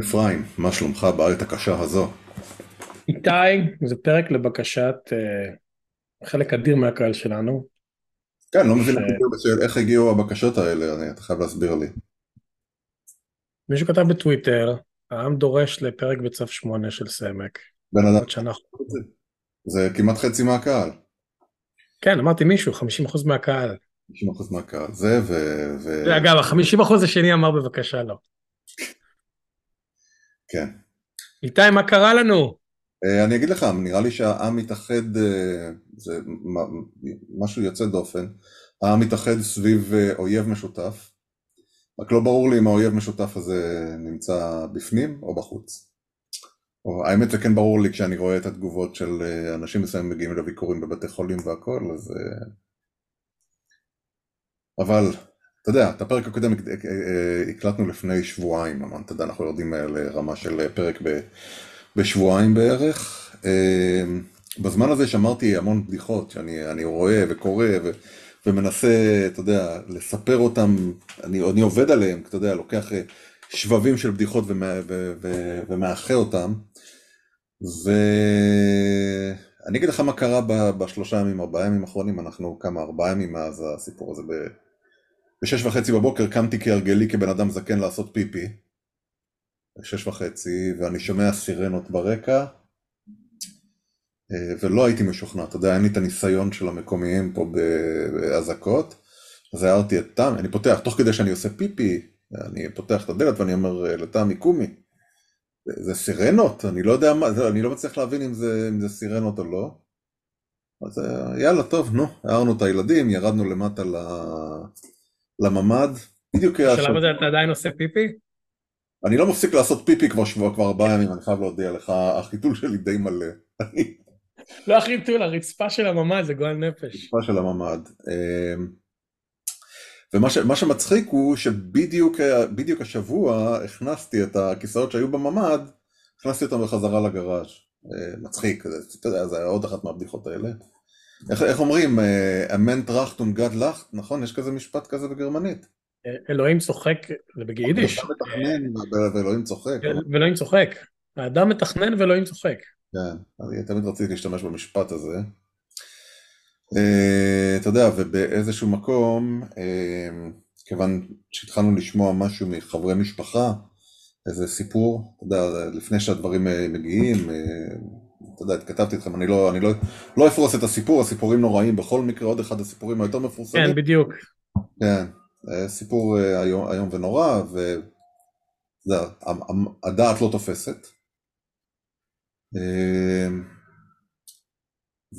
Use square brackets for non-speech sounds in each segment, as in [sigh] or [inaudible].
אפרים, מה שלומך בעת הקשה הזו? איתי, זה פרק לבקשת אה, חלק אדיר מהקהל שלנו. כן, לא מבין ש- איך הגיעו הבקשות האלה, אני- אתה חייב להסביר לי. מישהו כתב בטוויטר, העם דורש לפרק בצו 8 של סמק. בן אדם, עוד שנה. זה כמעט חצי מהקהל, כן, אמרתי מישהו, 50% מהקהל. 90% מהקהל, זה ו... ו... אגב, ה-50% השני אמר בבקשה לא. כן. איתי, מה קרה לנו? אה, אני אגיד לך, נראה לי שהעם מתאחד, אה, זה משהו יוצא דופן, העם מתאחד סביב אה, אויב משותף, רק לא ברור לי אם האויב משותף הזה נמצא בפנים או בחוץ. או, האמת זה כן ברור לי כשאני רואה את התגובות של אנשים מסוימים מגיעים לביקורים בבתי חולים והכל, אז... אבל, אתה יודע, את הפרק הקודם הק- הק- אה, הקלטנו לפני שבועיים, אמרנו, אתה יודע, אנחנו יורדים אה, לרמה של אה, פרק ב... בשבועיים בערך. אה, בזמן הזה שמרתי המון בדיחות שאני אני רואה וקורא ו, ומנסה, אתה יודע, לספר אותם, אני, אני עובד עליהם, אתה יודע, לוקח אה, שבבים של בדיחות ומאחה אותם. ואני אגיד לך מה קרה בשלושה ימים, ארבעה ימים האחרונים, אנחנו כמה, ארבעה ימים מאז הסיפור הזה. ב- בשש וחצי בבוקר קמתי כהרגלי כבן אדם זקן לעשות פיפי. שש וחצי, ואני שומע סירנות ברקע, אה, ולא הייתי משוכנע, אתה יודע, אין לי את הניסיון של המקומיים פה באזעקות, אז הערתי את תם, אני פותח, תוך כדי שאני עושה פיפי, אני פותח את הדלת ואני אומר אה, לתמי קומי, זה- סירנות, אני לא יודע מה, אני לא מצליח להבין אם זה, אם זה סירנות או לא. אז אה, יאללה, טוב, נו, הערנו את הילדים, ירדנו למטה ל- לממ"ד, בדיוק היה בשלב הזה אתה עדיין עושה פיפי? אני לא מפסיק לעשות פיפי כבר שבוע, כבר ארבעה ימים, אני חייב להודיע לך, החיתול שלי די מלא. לא הכי טול, הרצפה של הממ"ד זה גועל נפש. תקופה של הממ"ד. אמ, ומה ש, שמצחיק הוא שבדיוק בדיוק השבוע הכנסתי את הכיסאות שהיו בממ"ד, הכנסתי אותם בחזרה לגראז'. אה, מצחיק, זה עוד אחת מהבדיחות האלה. איך, איך אומרים, אמן טראכט וגד לאכט, נכון? יש כזה משפט כזה בגרמנית. אה, אלוהים צוחק, זה ביידיש, אתה מתכנן ואלוהים צוחק. ואלוהים צוחק. האדם מתכנן ואלוהים צוחק. כן, אני תמיד רציתי להשתמש במשפט הזה. אה, אתה יודע, ובאיזשהו מקום, אה, כיוון שהתחלנו לשמוע משהו מחברי משפחה, איזה סיפור, אתה יודע, לפני שהדברים אה, מגיעים, אה, אתה יודע, התכתבתי איתכם, אני לא, אני לא, לא אפרוס את הסיפור, הסיפורים נוראים בכל מקרה, עוד אחד הסיפורים היותר מפורסמים. כן, בדיוק. כן, סיפור אה, איום, איום ונורא, ואתה יודע, המ- המ- הדעת לא תופסת. אה,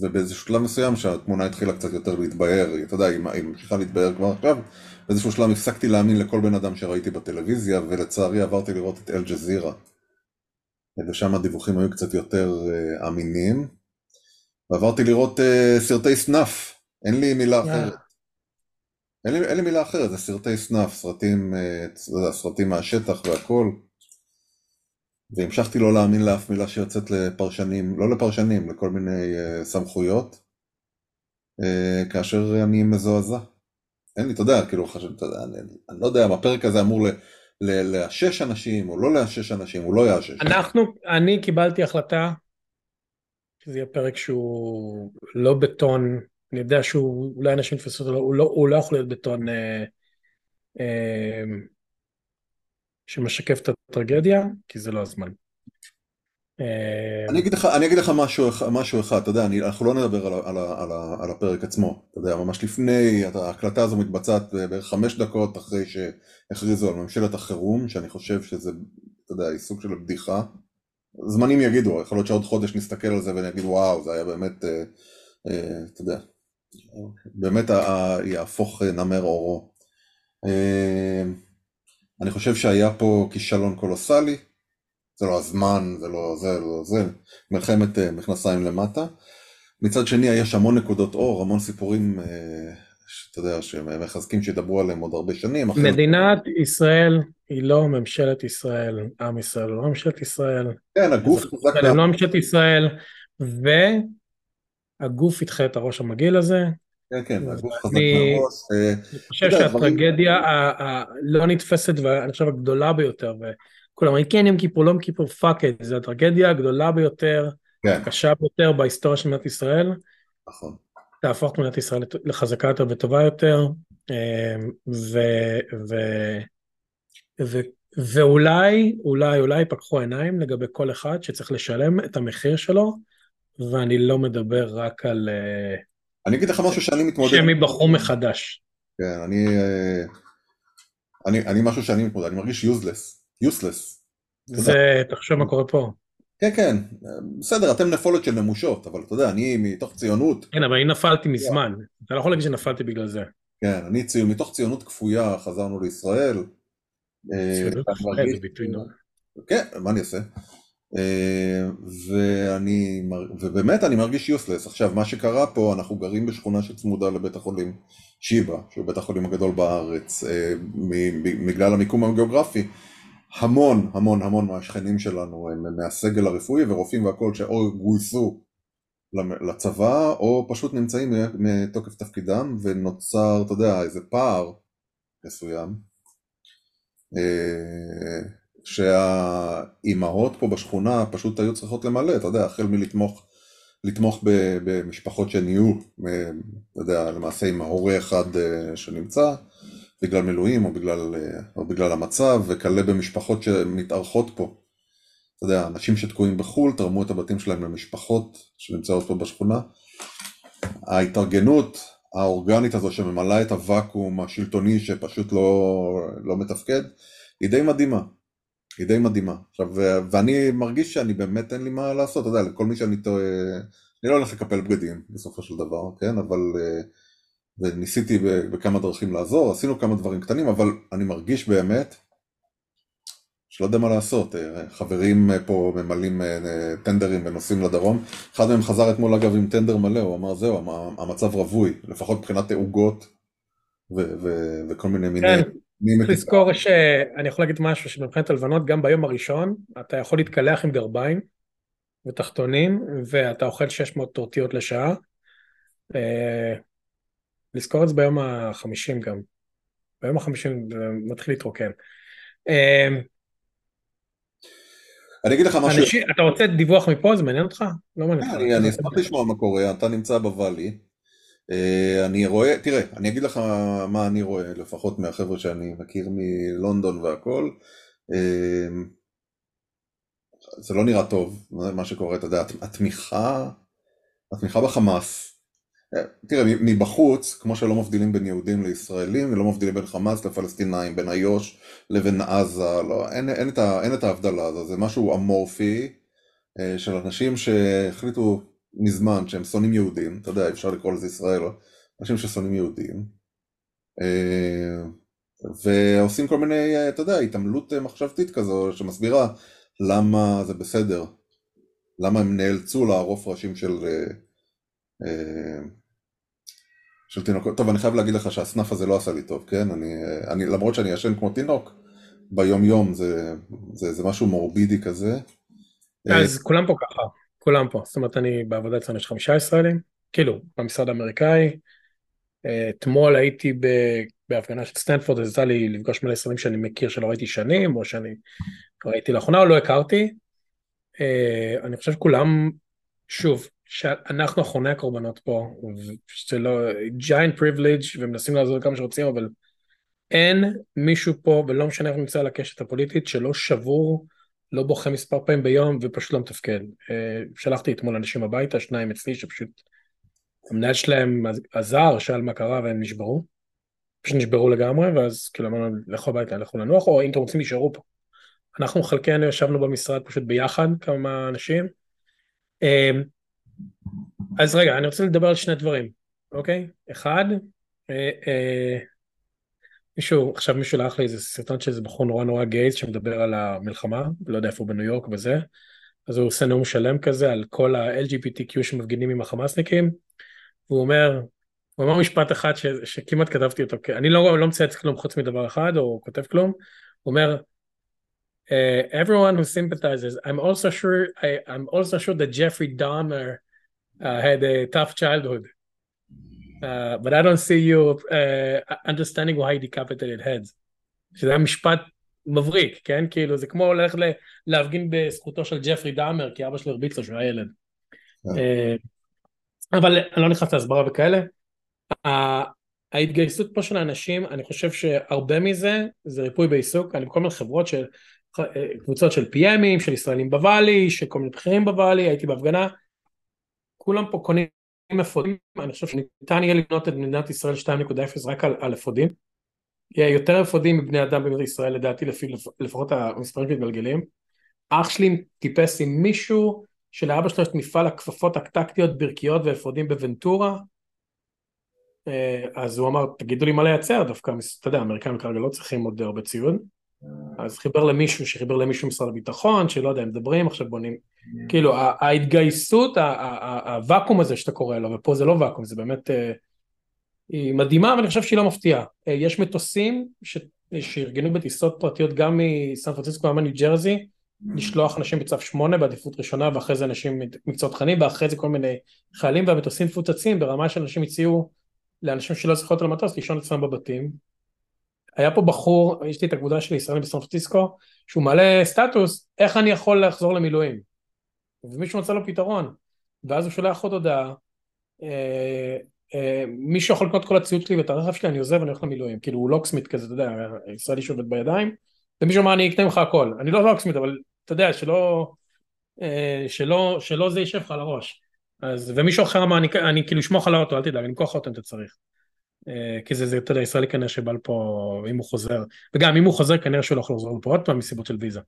ובאיזשהו שלב מסוים שהתמונה התחילה קצת יותר להתבהר, אתה יודע, היא היא ממשיכה להתבהר כבר עכשיו, באיזשהו שלב הפסקתי להאמין לכל בן אדם שראיתי בטלוויזיה, ולצערי עברתי לראות את אל-ג'זירה. ושם הדיווחים היו קצת יותר אה, אמינים, ועברתי לראות אה, סרטי סנאף, אין לי מילה יאללה. אחרת. אין לי, אין לי מילה אחרת, זה סרטי סנאף, סרטים, אה, סרטים מהשטח והכל. והמשכתי לא להאמין לאף מילה שיוצאת לפרשנים, לא לפרשנים, לכל מיני uh, סמכויות, uh, כאשר אני מזועזע. אין לי, אתה יודע, כאילו, חשב, אתה יודע, אני, אני לא יודע אם הפרק הזה אמור לאשש אנשים או לא לאשש אנשים, הוא לא יאשש. אנחנו, אני קיבלתי החלטה שזה יהיה פרק שהוא לא בטון, אני יודע שהוא, אולי אנשים יתפסו אותו, הוא לא, הוא לא יכול להיות בטון אה, אה, שמשקף את הטרגדיה, כי זה לא הזמן. אה, אני אגיד לך, אני אגיד לך משהו, משהו אחד, אתה יודע, אני, אנחנו לא נדבר על, על, על, על הפרק עצמו, אתה יודע, ממש לפני, ההקלטה הזו מתבצעת בערך חמש דקות אחרי שהכריזו על ממשלת החירום, שאני חושב שזה, אתה יודע, היא סוג של בדיחה. זמנים יגידו, יכול להיות שעוד חודש נסתכל על זה ונגיד וואו, זה היה באמת, אה, אה, אתה יודע, באמת ה- יהפוך אה, נמר עורו. אה, אני חושב שהיה פה כישלון קולוסלי, זה לא הזמן, זה לא זה, לא זה, מלחמת אה, מכנסיים למטה. מצד שני, יש המון נקודות אור, המון סיפורים, אה, שאתה יודע, שמחזקים שידברו עליהם עוד הרבה שנים. אחרי- מדינת ישראל היא לא ממשלת ישראל, עם ישראל הוא לא ממשלת ישראל, כן, הגוף חזק, הם לא ממשלת ישראל, והגוף ידחה את הראש המגעיל הזה. כן, כן, הגוף חזק אני- מראש. אה, אני חושב שהטרגדיה הלא נתפסת ואני חושב הגדולה ביותר, כולם אומרים כן יום כיפור, לא יום כיפור, fuck that, זו הטרגדיה הגדולה ביותר, כן, הקשה ביותר בהיסטוריה של מדינת ישראל, נכון. תהפוך את מדינת ישראל לחזקה יותר וטובה יותר, אה, ו, ו, ו, ואולי, אולי, אולי יפקחו עיניים לגבי כל אחד שצריך לשלם את המחיר שלו, ואני לא מדבר רק על אה, אני אגיד לך משהו שאני מתמודד... שהם ייבחרו מחדש. כן, אני, אה, אני, אני משהו שאני מתמודד, אני מרגיש useless, useless. זה, תחשוב מה קורה פה. כן, כן, בסדר, אתם נפולת של נמושות, אבל אתה יודע, אני מתוך ציונות, כן, אבל אני נפלתי מזמן. אתה לא יכול להגיד שנפלתי בגלל זה. כן, אני ציון, מתוך ציונות כפויה חזרנו לישראל. אה, ציונות כפויה זה ביטוי נורא. כן, מה אני אעשה? אה, ואני, ובאמת אני מרגיש useless. עכשיו, מה שקרה פה, אנחנו גרים בשכונה שצמודה לבית החולים שיבא, שהוא בית החולים הגדול בארץ, אה, בגלל המיקום הגיאוגרפי. המון, המון, המון מהשכנים שלנו הם מהסגל הרפואי ורופאים והכול שאו גויסו לצבא, או פשוט נמצאים מתוקף תפקידם, ונוצר, אתה יודע, איזה פער מסוים. אה, שהאימהות פה בשכונה פשוט היו צריכות למלא, אתה יודע, החל מלתמוך לתמוך במשפחות שנהיו, אה, אתה יודע, למעשה עם ההורה אחד אה, שנמצא, בגלל מילואים או בגלל, אה, או בגלל המצב, וכלה במשפחות שמתארחות פה. אתה יודע, אנשים שתקועים בחו"ל תרמו את הבתים שלהם למשפחות שנמצאות פה בשכונה. ההתארגנות האורגנית הזו שממלאה את הוואקום השלטוני שפשוט לא, לא מתפקד, היא די מדהימה. היא די מדהימה. עכשיו, ואני מרגיש שאני באמת אין לי מה לעשות, אתה יודע, לכל מי שאני טועה, אני לא הולך לקפל בגדים בסופו של דבר, כן, אבל, אה, וניסיתי בכמה דרכים לעזור, עשינו כמה דברים קטנים, אבל אני מרגיש באמת שלא יודע מה לעשות, אה, חברים אה, פה ממלאים אה, טנדרים ונוסעים לדרום, אחד מהם חזר אתמול אגב עם טנדר מלא, הוא אמר זהו, המ- המצב רווי, לפחות מבחינת עוגות ו- ו- וכל מיני מיני... כן, מיני צריך לזכור שאני יכול להגיד משהו שבמבחינת הלבנות גם ביום הראשון אתה יכול להתקלח עם גרביים ותחתונים ואתה אוכל 600 טורטיות לשעה. אה, לזכור את זה ביום החמישים גם. ביום החמישים מתחיל להתרוקן. אה, אני אגיד לך משהו, אנשים, אתה רוצה דיווח מפה זה מעניין אותך? לא מעניין כן, אותך. אני, אשמח לשמוע מה קורה, אתה נמצא בוואלי. אה, אני רואה, תראה, אני אגיד לך מה אני רואה, לפחות מהחבר'ה שאני מכיר מלונדון והכל. אה, זה לא נראה טוב, מה שקורה, אתה יודע, התמיכה, התמיכה בחמאס. אה, תראה, מבחוץ, כמו שלא מבדילים בין יהודים לישראלים, ולא מבדילים בין חמאס לפלסטינאים, בין איו"ש לבין עזה, לא, אין, אין, את ה, אין את ההבדלה הזו, זה משהו אמורפי אה, של אנשים שהחליטו מזמן שהם שונאים יהודים, אתה יודע, אפשר לקרוא לזה ישראל, אנשים ששונאים יהודים, אה, ועושים כל מיני, אה, אתה יודע, התעמלות מחשבתית כזו שמסבירה למה זה בסדר, למה הם נאלצו לערוף ראשים של, של תינוקות. טוב, אני חייב להגיד לך שהסנף הזה לא עשה לי טוב, כן? אני, אה, אני, למרות שאני ישן כמו תינוק, ביום יום זה, זה, זה משהו מורבידי כזה. אה, אז כולם פה ככה, כולם פה. זאת אומרת, אני בעבודה אצלנו יש חמישה ישראלים, כאילו, במשרד האמריקאי. אה, אתמול הייתי ב- בהפגנה של סטנפורד, אז יצא לי לפגוש מלא ישראלים שאני מכיר שלא ראיתי שנים, או שאני ראיתי לאחרונה או לא הכרתי. אה, אני חושב שכולם, שוב, שאנחנו אחרוני הקורבנות פה, שזה לא giant privilege ומנסים לעזור כמה שרוצים, אבל אין מישהו פה, ולא משנה איך נמצא על הקשת הפוליטית, שלא שבור, לא בוכה מספר פעמים ביום ופשוט לא מתפקד. אה, שלחתי אתמול אנשים הביתה, שניים אצלי שפשוט, המנהל שלהם עזר, שאל מה קרה והם נשברו. פשוט נשברו לגמרי, ואז כאילו אמרנו, לכו הביתה, לכו לנוח, או אם אתם רוצים להישארו פה. אנחנו חלקנו ישבנו במשרד פשוט ביחד, כמה אנשים. אז רגע, אני רוצה לדבר על שני דברים, אוקיי? אחד, אה, אה, מישהו, עכשיו מישהו שלח לי איזה סרטון של איזה בחור נורא נורא גייז שמדבר על המלחמה, לא יודע איפה הוא בניו יורק וזה, אז הוא עושה נאום שלם כזה על כל ה-LGBTQ שמפגינים עם החמאסניקים, והוא אומר, הוא אמר משפט אחד ש, שכמעט כתבתי אותו, אני לא, לא מצייץ כלום חוץ מדבר אחד, או כותב כלום, הוא אומר, Uh, everyone who sympathizes, I'm also sure, I, I'm also sure that Jeffrey Dahmer uh, had a tough childhood. Uh, but I don't see you uh, understanding why he decapitated heads. שזה היה משפט מבריק, כן? כאילו זה כמו ללכת להפגין בזכותו של ג'פרי דאמר, כי אבא שלו הרביץ לו שהוא היה ילד. כן. אה, אבל אני לא נכנס להסברה וכאלה. ההתגייסות פה של האנשים, אני חושב שהרבה מזה זה ריפוי בעיסוק, אני בכל מיני חברות של קבוצות של PMים, של ישראלים בוואלי, של כל מיני בכירים בוואלי, הייתי בהפגנה, כולם פה קונים אפודים, אני חושב שניתן יהיה לבנות את מדינת ישראל 2.0 רק על, על אפודים, יהיה יותר אפודים מבני אדם במדינת ישראל לדעתי לפי לפחות המספרים שמתגלגלים, אח שלי טיפס עם מישהו שלאבא שלו יש מפעל הכפפות הטקטיות ברכיות ואפודים ב Ventura, אה, אז הוא אמר תגידו לי מה לייצר דווקא, אתה יודע, האמריקאים כרגע לא צריכים עוד הרבה ציוד, אז חיבר למישהו שחיבר למישהו משרד הביטחון, שלא יודע, הם מדברים עכשיו בונים, כאילו ההתגייסות, הוואקום הזה שאתה קורא לו, ופה זה לא ואקום, זה באמת, אה, היא מדהימה, אבל אני חושב שהיא לא מפתיעה. אה, יש מטוסים שארגנו בטיסות פרטיות גם מסן פרנסיסקו, גם מניו ג'רזי, לשלוח אנשים בצו 8 בעדיפות ראשונה, ואחרי זה אנשים מקצועות תכנים, ואחרי זה כל מיני חיילים והמטוסים מפוצצים ברמה שאנשים הציעו לאנשים שלא להיות על המטוס לישון אצלם בבתים. היה פה בחור, יש לי את הקבוצה של ישראל בסן פרנסיסקו, שהוא מעלה סטטוס, איך אני יכול לחזור למילואים? ומישהו מצא לו פתרון, ואז הוא שולח עוד הודעה, אה, אה, מישהו יכול לקנות כל הציוד שלי ואת הרכב שלי, אני עוזב, אני הולך למילואים, כאילו הוא לוקסמית כזה, אתה יודע, ישראלי שעובד בידיים, ומישהו אמר אני אקנה ממך הכל, אני לא לוקסמית, אבל אתה יודע, שלא, אה, שלא, שלא זה יישב לך על הראש. אז, ומישהו אחר אמר, אני, אני כאילו אשמור לך על האוטו, אל תדאג, אני אמכור אותו אם אתה צריך. אה, כי זה, זה, אתה יודע, ישראלי כנראה שבא לפה, אם הוא חוזר, וגם אם הוא חוזר כנראה שהוא לא יכול לחזור לפה עוד פעם מסיבות של ויזה.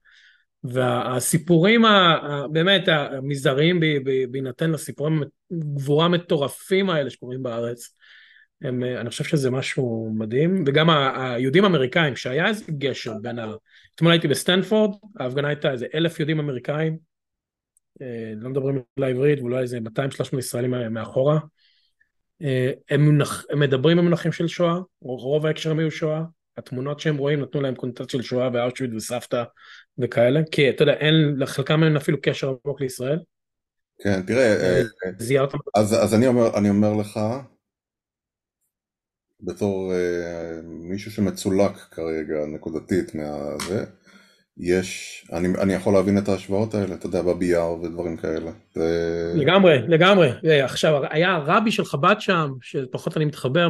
והסיפורים באמת המזעריים בהינתן לסיפורים גבורה מטורפים האלה שקורים בארץ, הם, אני חושב שזה משהו מדהים, וגם היהודים האמריקאים, שהיה איזה גשר בין ה... אתמול הייתי בסטנפורד, ההפגנה הייתה איזה אלף יהודים אמריקאים, אה, לא מדברים לעברית, ואולי איזה 200-300 ישראלים מאחורה, אה, הם, הם מדברים במונחים של שואה, רוב ההקשרים היו שואה, התמונות שהם רואים נתנו להם קונטקט של שואה ואושוויץ וסבתא וכאלה, כי אתה יודע, אין, לחלקם אין אפילו קשר עמוק לישראל. כן, תראה, אה, זיהרת... אז, אז אני, אומר, אני אומר לך, בתור uh, מישהו שמצולק כרגע נקודתית מהזה, יש, אני, אני יכול להבין את ההשוואות האלה, אתה יודע, בבי יאר ודברים כאלה. זה... לגמרי, לגמרי. עכשיו, היה רבי של חב"ד שם, שפחות אני מתחבר,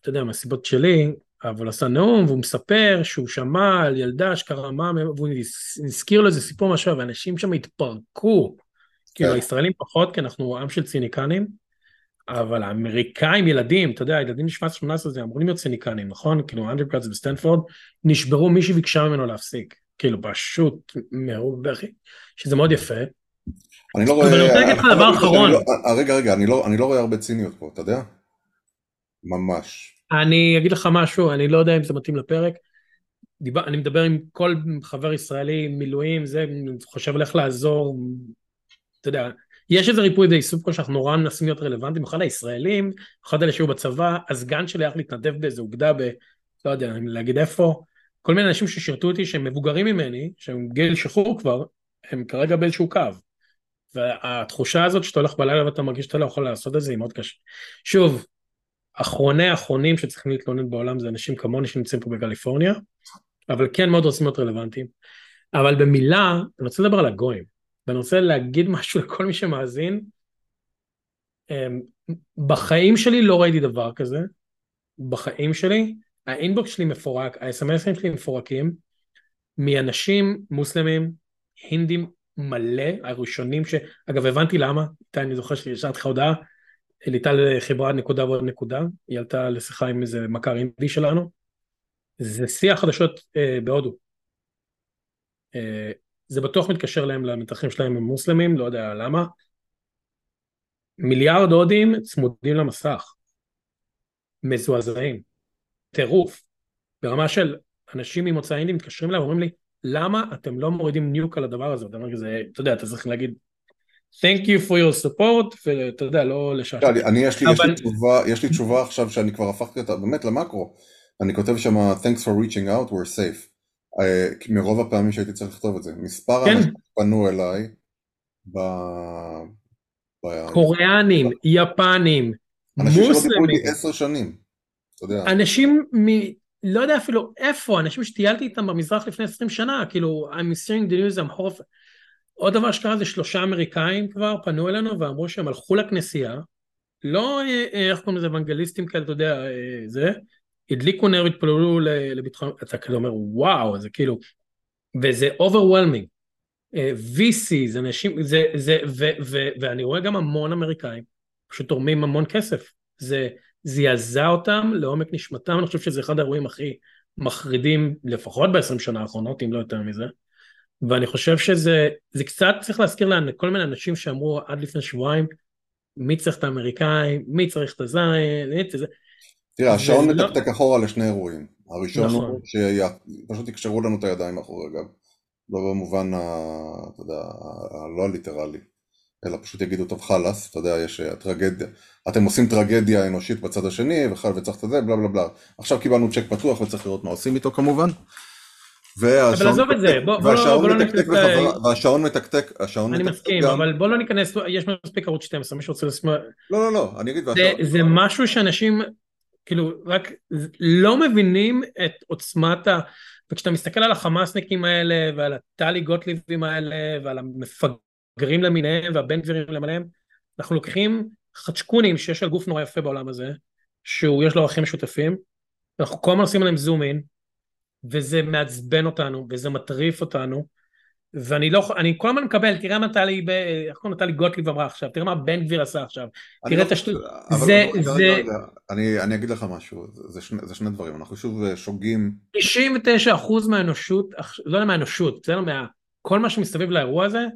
אתה יודע, מהסיבות שלי, אבל עשה נאום, והוא מספר שהוא שמע על ילדה שקרה מה, והוא הזכיר לו איזה סיפור משהו, ואנשים שם התפרקו. כאילו, כן. הישראלים פחות, כי אנחנו עם של ציניקנים, אבל האמריקאים, ילדים, אתה יודע, ילדים ב-17-18 זה אמורים להיות ציניקנים, נכון? כאילו, undergrads בסטנפורד, נשברו, מישהי ביקשה ממנו להפסיק. כאילו פשוט מרוב בכי, שזה מאוד יפה. אני לא רואה... אבל אני רוצה להגיד לך דבר לא- אחרון. אה, רגע, רגע, לא- אני לא רואה הרבה ציניות פה, אתה יודע? ממש. אני אגיד לך משהו, אני לא יודע אם זה מתאים לפרק. דיבר, אני מדבר עם כל חבר ישראלי, מילואים, זה, חושב על איך לעזור, אתה יודע, יש איזה ריפוי בעיסוק פה שאנחנו נורא מנסים להיות רלוונטיים, במיוחד הישראלים, במיוחד אלה שהיו בצבא, הסגן שלי הלך להתנדב באיזה אוגדה ב... לא יודע, להגיד איפה, כל מיני אנשים ששירתו אותי שהם מבוגרים ממני, שהם גיל שחרור כבר, הם כרגע באיזשהו קו. והתחושה הזאת שאתה הולך בלילה ואתה מרגיש שאתה לא יכול לעשות את זה היא מאוד קשה. שוב, אחרוני האחרונים שצריכים להתלונן בעולם זה אנשים כמוני שנמצאים פה בקליפורניה, אבל כן מאוד רוצים להיות רלוונטיים. אבל במילה, אני רוצה לדבר על הגויים, ואני רוצה להגיד [laughs] משהו לכל מי שמאזין. אמ, בחיים שלי לא ראיתי דבר כזה, בחיים שלי, האינבוקס שלי מפורק, ה-SMSים שלי מפורקים מאנשים מוסלמים, הינדים מלא, הראשונים ש... אגב הבנתי למה, איתי אני זוכר שהשארתי לך הודעה, ליטל חיברה נקודה ועוד נקודה, היא עלתה לשיחה עם איזה מכר אינדי שלנו, זה שיא החדשות אה, בהודו. אה, זה בטוח מתקשר להם למתחים שלהם הם מוסלמים, לא יודע למה. מיליארד הודים צמודים למסך, מזועזעים. טירוף. ברמה של אנשים ממוצא אינדי מתקשרים אליי ואומרים לי, למה אתם לא מורידים ניוק על הדבר הזה? אתה יודע, אתה צריך להגיד, Thank you for your support, ואתה יודע, לא לשעשע. לא, אני, יש לי, אבל... יש, לי תשובה, יש לי תשובה עכשיו שאני כבר הפכתי אותה באמת למקרו. אני כותב שם, Thanks for reaching out, we're safe. Uh, מרוב הפעמים שהייתי צריך לכתוב את זה. מספר כן. אנשים פנו אליי ב... ב... קוריאנים, יפנים, מוסלמים. אנשים שלא דיברו איתי עשר שנים. אנשים לא יודע אפילו איפה, אנשים שטיילתי איתם במזרח לפני 20 שנה, כאילו, I'm seeing the news, I'm horrified. עוד דבר שקרה זה שלושה אמריקאים כבר פנו אלינו ואמרו שהם הלכו לכנסייה, לא, אה, אה, איך קוראים לזה, אוונגליסטים כאלה, אתה יודע, אה, זה, הדליקו נר, התפללו לביטחון, אתה כאילו אומר, וואו, זה כאילו, וזה overwhelming. VC, זה אנשים, זה, זה, ו, ו, ואני רואה גם המון אמריקאים, פשוט תורמים המון כסף. זה זעזע אותם לעומק נשמתם, אני חושב שזה אחד האירועים הכי מחרידים, לפחות ב-20 שנה האחרונות, אם לא יותר מזה. ואני חושב שזה, זה קצת צריך להזכיר לכל מיני אנשים שאמרו עד לפני שבועיים, מי צריך את האמריקאים, מי צריך את הזין, את זה. תראה, השעון לא- מתקתק לא... אחורה לשני אירועים. הראשון נכון. הוא שפשוט יקשרו לנו את הידיים מאחורי הגב. לא במובן, ה... אתה יודע, הלא הליטרלי, אלא פשוט יגידו, טוב חלאס, אתה יודע, יש אה, טרגדיה, אתם עושים טרגדיה אנושית בצד השני, וצריך את זה, בלה בלה בלה. עכשיו קיבלנו צ'ק פתוח וצריך לראות מה עושים איתו כמובן. אבל עזוב את זה, בוא לא ניכנס... והשעון מתקתק, השעון מתקתק אני מסכים, אבל בוא לא ניכנס, יש מספיק ערוץ 12, מי שרוצה לשמוע... לא, לא, לא, אני אגיד... זה משהו שאנשים, כאילו, רק לא מבינים את עוצמת ה... וכשאתה מסתכל על החמאסניקים האלה, ועל הטלי גוטליבים האלה, ועל המפגרים למיניהם, והבן גבירים למיניהם, אנחנו לוקחים חצ'קונים שיש על גוף נורא יפה בעולם הזה, שהוא יש לו ערכים משותפים, אנחנו כל הזמן עושים עליהם זום אין, וזה מעצבן אותנו, וזה מטריף אותנו, ואני לא, אני כל הזמן מקבל, תראה מה טלי, איך קוראים לטלי גוטליב אמרה עכשיו, תראה מה בן גביר עשה עכשיו, תראה את לא השטות, זה, זה... אני, אני אגיד לך משהו, זה שני, זה שני דברים, אנחנו שוב אה, שוגים... 99% מהאנושות, לא יודע מהאנושות, בסדר, מה... כל מה שמסביב לאירוע הזה,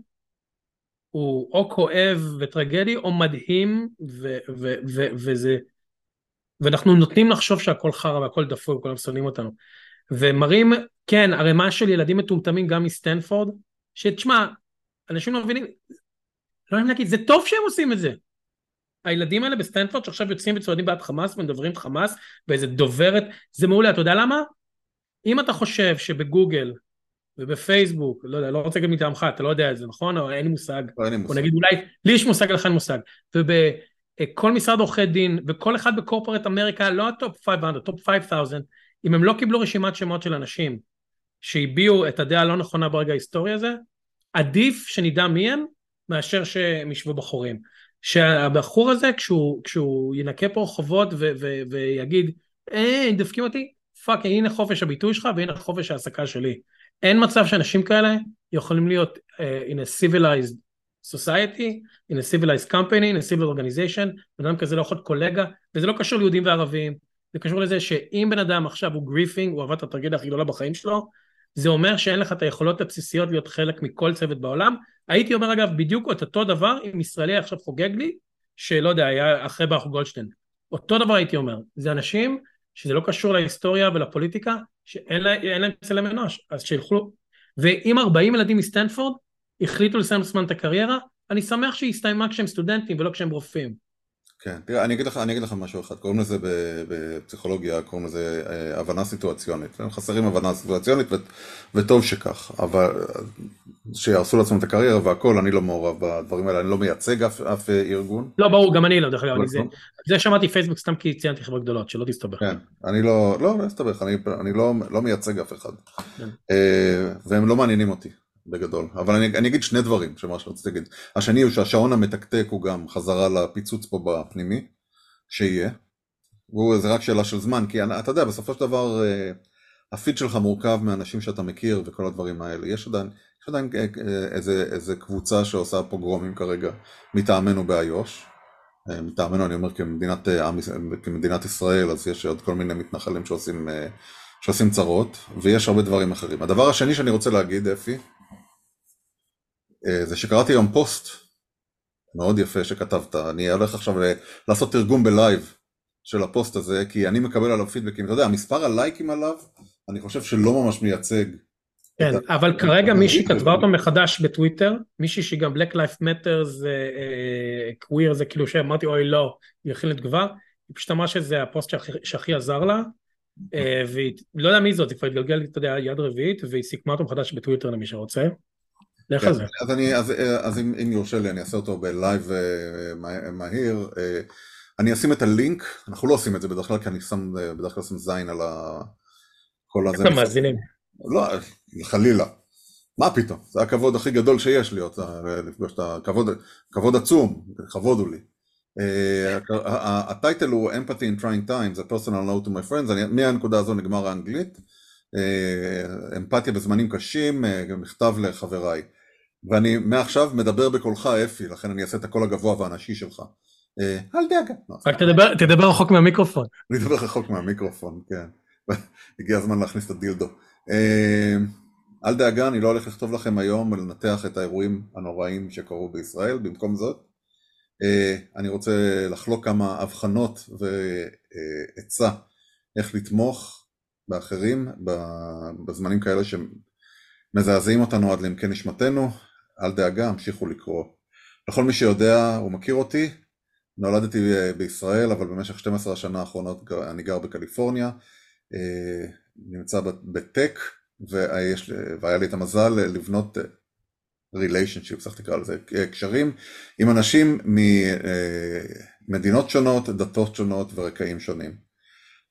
הוא או כואב וטרגדי, או מדהים, ו, ו, ו, וזה... ואנחנו נותנים לחשוב שהכל חרא והכל דפוי וכולם שונאים אותנו. ומראים, כן, ערימה של ילדים מטומטמים גם מסטנפורד, שתשמע, אנשים לא מבינים, לא יודעים להגיד, זה טוב שהם עושים את זה. הילדים האלה בסטנפורד שעכשיו יוצאים וצועדים בעד חמאס ומדברים חמאס באיזה דוברת, זה מעולה, אתה יודע למה? אם אתה חושב שבגוגל ובפייסבוק, לא יודע, לא רוצה להגיד מטעמך, אתה לא יודע את זה, נכון? או אין לי מושג. לא, אין לי מושג. או נגיד אולי, לי יש מושג, לך אין מושג. ובכל משרד עורכי דין, וכל אחד ב corporate America, לא ה top 500, top 5,000, אם הם לא קיבלו רשימת שמות של אנשים שהביעו את הדעה הלא נכונה ברגע ההיסטורי הזה, עדיף שנדע מי הם מאשר שהם ישבו בחורים. שהבחור הזה כשהוא, כשהוא ינקה פה רחובות ויגיד אה דופקים אותי fuck הנה חופש הביטוי שלך והנה חופש ההעסקה שלי. אין מצב שאנשים כאלה יכולים להיות uh, in a civilized society, in a civilized company, in a civilized organization, בן אדם כזה לא יכול להיות קולגה, וזה לא קשור ליהודים וערבים, זה קשור לזה שאם בן אדם עכשיו הוא גריפינג, הוא עבד את הטרגדיה הכי גדולה בחיים שלו, זה אומר שאין לך את היכולות הבסיסיות להיות חלק מכל צוות בעולם. הייתי אומר אגב בדיוק את אותו דבר אם ישראלי עכשיו חוגג לי, שלא יודע, היה אחרי ברוך גולדשטיין. אותו דבר הייתי אומר, זה אנשים שזה לא קשור להיסטוריה ולפוליטיקה, שאין לה, להם צלם אנוש, אז שילכו, ואם 40 ילדים מסטנפורד החליטו לסיים זמן את הקריירה, אני שמח שהיא הסתיימה כשהם סטודנטים ולא כשהם רופאים. כן, תראה, אני אגיד לך, אני אגיד לך משהו אחד, קוראים לזה בפסיכולוגיה, קוראים לזה אה, הבנה סיטואציונית. הם חסרים הבנה סיטואציונית וטוב שכך, אבל שיהרסו לעצמם את הקריירה והכל, אני לא מעורב בדברים האלה, אני לא מייצג אף, אף אה, ארגון. לא, ברור, גם אני לא, דרך אגב, זה, זה שמעתי פייסבוק סתם כי ציינתי חברות גדולות, שלא תסתבך. כן, אני לא, לא, לא אסתבך, אני, אני לא, לא מייצג אף אחד, כן. אה, והם לא מעניינים אותי. בגדול, אבל אני, אני אגיד שני דברים שמה שרציתי להגיד. השני הוא שהשעון המתקתק הוא גם חזרה לפיצוץ פה בפנימי, שיהיה. וזה רק שאלה של זמן, כי אתה יודע, בסופו של דבר אה, הפיד שלך מורכב מאנשים שאתה מכיר וכל הדברים האלה. יש עדיין, יש עדיין אה, אה, איזה, איזה קבוצה שעושה פוגרומים כרגע מטעמנו באיו"ש. מטעמנו אני אומר כמדינת, כמדינת ישראל, אז יש עוד כל מיני מתנחלים שעושים, שעושים צרות, ויש הרבה דברים אחרים. הדבר השני שאני רוצה להגיד, אפי, זה שקראתי היום פוסט מאוד יפה שכתבת, אני הולך עכשיו לעשות תרגום בלייב של הפוסט הזה, כי אני מקבל עליו פידבקים, אתה יודע, המספר הלייקים עליו, אני חושב שלא ממש מייצג. כן, אבל כרגע מישהי כתבה אותו מחדש בטוויטר, מישהי שהיא גם Black Life Matter זה קוויר, זה כאילו שאמרתי אוי לא, היא הכינה תגובה, היא פשוט אמרה שזה הפוסט שהכי עזר לה, אה, והיא, לא יודע מי זאת, היא כבר התגלגל, אתה יודע, יד רביעית, והיא סיכמה אותו מחדש בטוויטר למי שרוצה. לך על זה. אז, אני, אז, אז אם, אם יורשה לי, אני אעשה אותו בלייב אה, מהיר. אה, אני אשים את הלינק, אנחנו לא עושים את זה בדרך כלל, כי אני שם, אה, בדרך כלל שם זין על, ה, כל הזה... המאזינים. לא, חלילה. מה פתאום? זה הכבוד הכי גדול שיש אה, לפגוש את הכבוד, כבוד עצום, כבוד הוא לי. הטייטל הוא Empathy in Trying Times, a personal note to my friends, מהנקודה הזו נגמר האנגלית. אמפתיה בזמנים קשים, מכתב לחבריי. ואני מעכשיו מדבר בקולך אפי, לכן אני אעשה את הקול הגבוה והנשי שלך. אל דאגה. רק תדבר רחוק מהמיקרופון. אני אדבר רחוק מהמיקרופון, כן. [laughs] הגיע הזמן להכניס את הדילדו. אל דאגה, אני לא הולך לכתוב לכם היום ולנתח את האירועים הנוראים שקרו בישראל, במקום זאת. אני רוצה לחלוק כמה הבחנות ועצה איך לתמוך באחרים בזמנים כאלה שמזעזעים אותנו עד לעמקי נשמתנו. אל דאגה, המשיכו לקרוא. לכל מי שיודע, הוא מכיר אותי, נולדתי בישראל, אבל במשך 12 השנה האחרונות אני גר בקליפורניה, נמצא בטק, ויש, והיה לי את המזל לבנות ריליישנשיפ, איך תקרא לזה, קשרים עם אנשים ממדינות שונות, דתות שונות ורקעים שונים.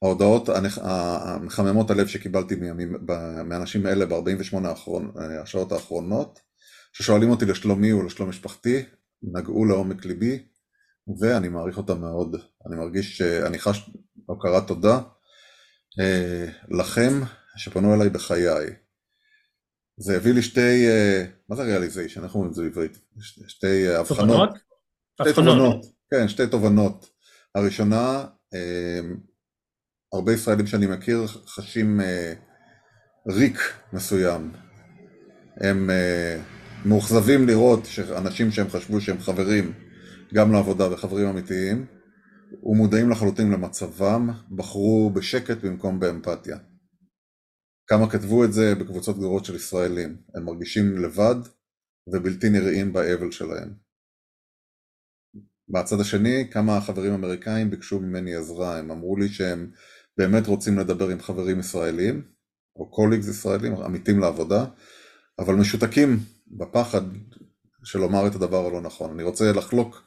ההודעות המחממות הלב שקיבלתי מאנשים אלה ב-48 השעות האחרונות, ששואלים אותי לשלומי ולשלום משפחתי, נגעו לעומק ליבי, ואני מעריך אותם מאוד. אני מרגיש שאני חש הוקרת תודה לכם שפנו אליי בחיי. זה הביא לי שתי, מה זה ריאליזיישן? איך אומרים את זה בעברית? שתי הבחנות. שתי תובנות. כן, שתי תובנות. הראשונה, הרבה ישראלים שאני מכיר חשים ריק מסוים. הם מאוכזבים לראות שאנשים שהם חשבו שהם חברים גם לעבודה וחברים אמיתיים ומודעים לחלוטין למצבם, בחרו בשקט במקום באמפתיה. כמה כתבו את זה בקבוצות גדולות של ישראלים, הם מרגישים לבד ובלתי נראים באבל שלהם. מהצד השני, כמה חברים אמריקאים ביקשו ממני עזרה, הם אמרו לי שהם באמת רוצים לדבר עם חברים ישראלים, או קוליגס ישראלים, עמיתים לעבודה, אבל משותקים בפחד של לומר את הדבר הלא נכון. אני רוצה לחלוק,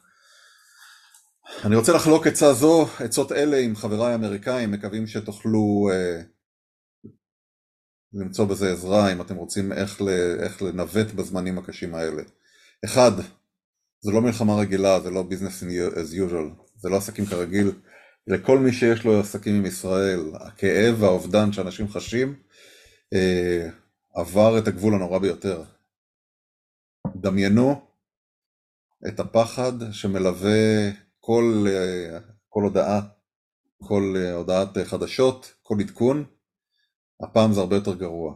אני רוצה לחלוק עצה זו, עצות אלה עם חבריי האמריקאים, מקווים שתוכלו אה, למצוא בזה עזרה אם אתם רוצים איך, ל, איך לנווט בזמנים הקשים האלה. אחד, זה לא מלחמה רגילה, זה לא business as usual, זה לא עסקים כרגיל. לכל מי שיש לו עסקים עם ישראל, הכאב והאובדן שאנשים חשים אה, עבר את הגבול הנורא ביותר. דמיינו את הפחד שמלווה כל, אה, כל הודעה, כל אה, הודעת חדשות, כל עדכון, הפעם זה הרבה יותר גרוע.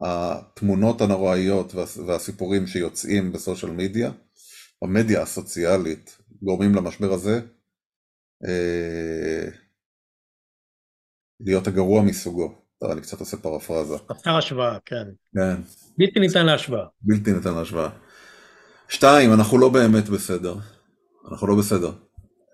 התמונות הנוראיות והסיפורים שיוצאים בסושיאל מדיה, במדיה הסוציאלית, גורמים למשבר הזה להיות הגרוע מסוגו. טוב, אני קצת עושה פרפרזה. אפשר השוואה, כן. כן. בלתי ניתן להשוואה. בלתי ניתן להשוואה. שתיים, אנחנו לא באמת בסדר. אנחנו לא בסדר.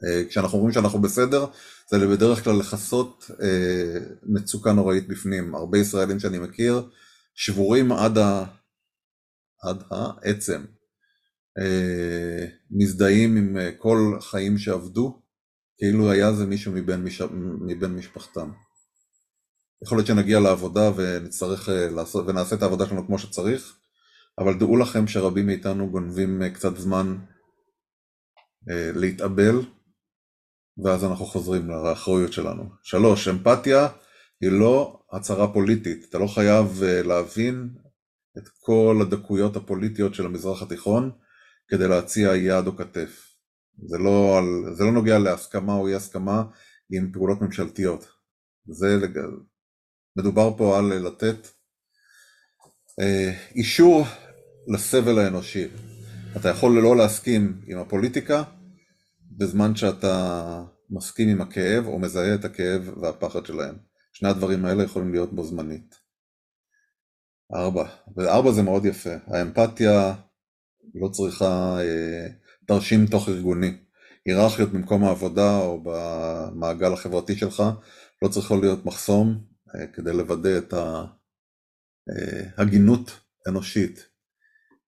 אה, כשאנחנו אומרים שאנחנו בסדר, זה בדרך כלל לכסות אה, מצוקה נוראית בפנים. הרבה ישראלים שאני מכיר שבורים עד, ה... עד העצם. אה, מזדהים עם אה, כל חיים שעבדו, כאילו היה זה מישהו מבין, מש... מבין משפחתם. יכול להיות שנגיע לעבודה ונצטרך אה, לעשות, ונעשה את העבודה שלנו כמו שצריך, אבל דעו לכם שרבים מאיתנו גונבים אה, קצת זמן אה, להתאבל, ואז אנחנו חוזרים לאחריות שלנו. שלוש, אמפתיה היא לא הצהרה פוליטית, אתה לא חייב להבין את כל הדקויות הפוליטיות של המזרח התיכון כדי להציע יד או כתף. זה לא, זה לא נוגע להסכמה או אי הסכמה עם פעולות ממשלתיות. זה לג... מדובר פה על לתת אה, אישור לסבל האנושי. אתה יכול לא להסכים עם הפוליטיקה בזמן שאתה מסכים עם הכאב או מזהה את הכאב והפחד שלהם. שני הדברים האלה יכולים להיות בו זמנית. ארבע, וארבע זה מאוד יפה, האמפתיה לא צריכה אה, תרשים תוך ארגוני. היררכיות במקום העבודה או במעגל החברתי שלך לא צריכות להיות מחסום אה, כדי לוודא את ההגינות אה, אנושית.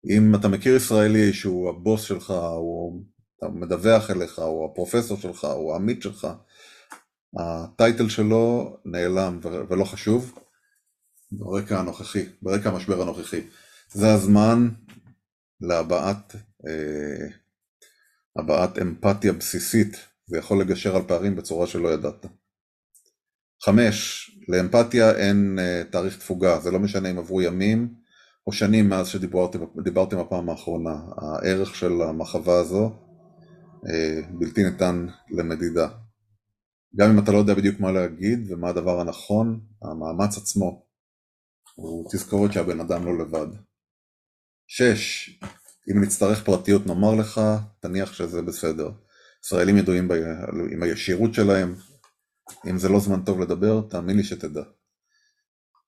אם אתה מכיר ישראלי שהוא הבוס שלך, הוא מדווח אליך, הוא הפרופסור שלך, הוא העמית שלך, הטייטל שלו נעלם ולא חשוב, ברקע הנוכחי, ברקע המשבר הנוכחי. זה הזמן להבעת אה, הבעת אמפתיה בסיסית, זה יכול לגשר על פערים בצורה שלא ידעת. חמש, לאמפתיה אין אה, תאריך תפוגה, זה לא משנה אם עברו ימים או שנים מאז שדיברתם בפעם האחרונה. הערך של המחווה הזו אה, בלתי ניתן למדידה. גם אם אתה לא יודע בדיוק מה להגיד ומה הדבר הנכון, המאמץ עצמו הוא תזכורת שהבן אדם לא לבד. שש, אם נצטרך פרטיות נאמר לך, תניח שזה בסדר. ישראלים ידועים ב... עם הישירות שלהם, אם זה לא זמן טוב לדבר, תאמין לי שתדע.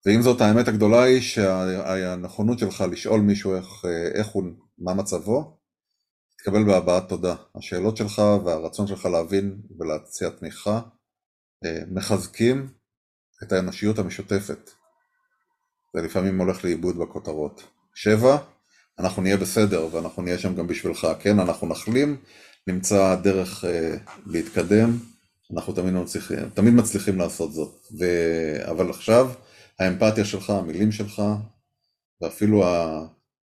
ועם זאת האמת הגדולה היא שהנכונות שלך לשאול מישהו איך, איך הוא, מה מצבו, תקבל בהבעת תודה. השאלות שלך והרצון שלך להבין ולהציע תמיכה אה, מחזקים את האנושיות המשותפת. זה לפעמים הולך לאיבוד בכותרות. שבע, אנחנו נהיה בסדר ואנחנו נהיה שם גם בשבילך, כן? אנחנו נחלים, נמצא דרך אה, להתקדם, אנחנו תמיד מצליחים, תמיד מצליחים לעשות זאת. ו... אבל עכשיו, האמפתיה שלך, המילים שלך, ואפילו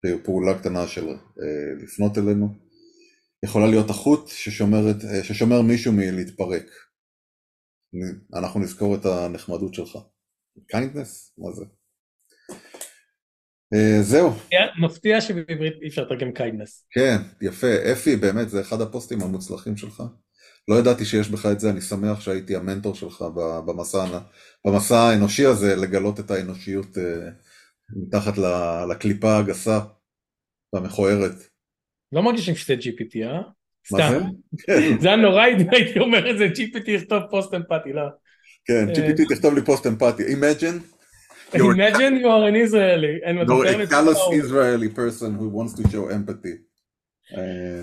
הפעולה הקטנה של אה, לפנות אלינו, יכולה להיות החוט ששומרת, אה, ששומר מישהו מלהתפרק. אנחנו נזכור את הנחמדות שלך. kindness? מה זה? אה, זהו. מפתיע שבעברית אי אפשר לתרגם kindness. כן, יפה. אפי, באמת, זה אחד הפוסטים המוצלחים שלך. לא ידעתי שיש בך את זה, אני שמח שהייתי המנטור שלך במסע, במסע האנושי הזה, לגלות את האנושיות אה, מתחת לקליפה הגסה והמכוערת. לא מרגישים שזה GPT, אה? מה זה? זה היה נורא אם הייתי אומר את זה, GPT יכתוב פוסט אמפתי, לא. כן, GPT תכתוב לי פוסט אמפתי. Imagine Imagine you are an Israeli. You're a callous Israeli person who wants to show empathy. אה,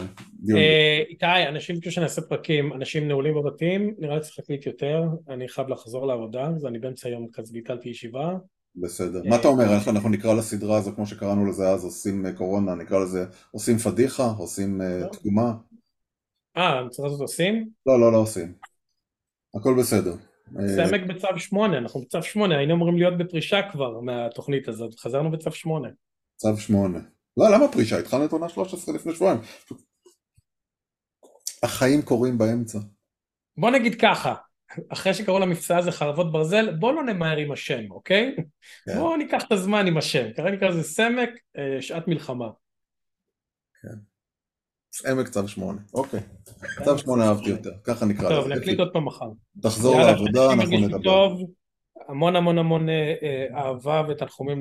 אה, איתי, אנשים ביקשו שנעשה פרקים, אנשים נעולים בבתים, נראה לי צריך להקליט יותר, אני חייב לחזור לעבודה, אז אני באמצע היום כזה ביטלתי ישיבה. בסדר. מה אתה אומר, איך אנחנו נקרא לסדרה הזו, כמו שקראנו לזה אז, עושים אה, קורונה, נקרא לזה, עושים פדיחה, עושים לא. תקומה? אה, צריך לעשות עושים? לא, לא, לא עושים. הכל בסדר. סמק בצו 8, אנחנו בצו 8, היינו אמורים להיות בפרישה כבר מהתוכנית הזאת, חזרנו בצו 8. צו 8. לא, למה פרישה? התחלנו את עונה 13 לפני שבועיים. החיים קורים באמצע. בוא נגיד ככה, אחרי שקראו למבצע הזה חרבות ברזל, בוא לא נמהר עם השם, אוקיי? כן. בוא ניקח את הזמן עם השם, כרגע נקרא לזה סמק, אה, שעת מלחמה. כן. עמק צו שמונה, אוקיי. צו שמונה אהבתי יותר, ככה נקרא לזה. טוב, נקליט עוד פעם מחר. תחזור לעבודה, אנחנו נדבר. המון המון המון אה, אה, אהבה ותנחומים,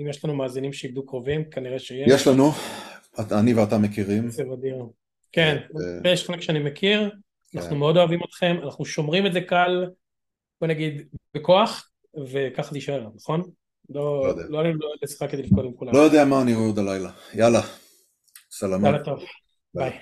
אם יש לנו מאזינים שאיבדו קרובים, כנראה שיש. יש לנו, אני ואתה מכירים. כן, אה, יש חלק שאני מכיר, אנחנו כן. מאוד אוהבים אתכם, אנחנו שומרים את זה קל, בוא נגיד, בכוח, וככה תישאר, נכון? לא, לא יודע. לא עלינו לשחק כדי לפקוד עם כולם. לא יודע מה אני רואה עוד הלילה. יאללה, סלמה. יאללה טוב. Bye. Bye.